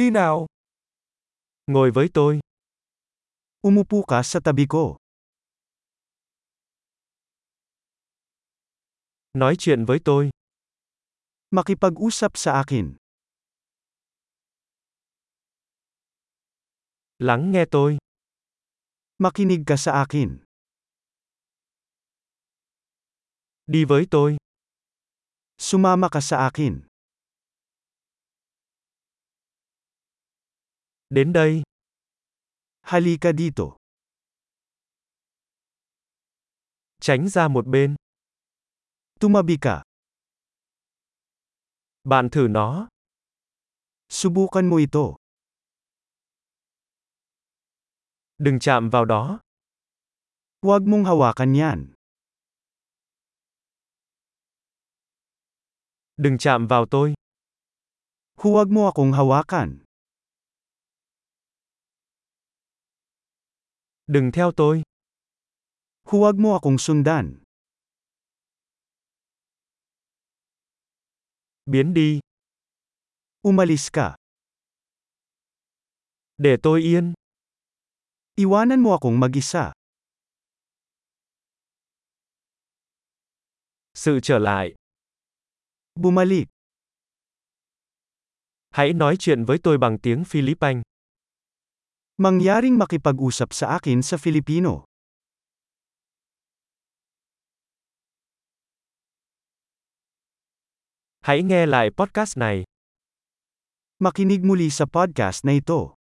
Đi nào. Ngồi với tôi. Umupo ka sa tabi ko. Nói chuyện với tôi. Makipag-usap sa akin. Lắng nghe tôi. Makinig ka sa akin. Đi với tôi. Sumama ka sa akin. Đến đây. Halika dito. Tránh ra một bên. Tumabi ka. Bạn thử nó. Subukan mo ito. Đừng chạm vào đó. Huwag mong hawakan yan. Đừng chạm vào tôi. Huwag mo akong hawakan. Đừng theo tôi. Huwag mo akong sundan. Biến đi. Umalis ka. Để tôi yên. Iwanan mo akong mag-isa. Sự trở lại. Bumalik. Hãy nói chuyện với tôi bằng tiếng Philippines. Mangyaring makipag-usap sa akin sa Filipino. Hãy nghe lại podcast này. Makinig muli sa podcast na ito.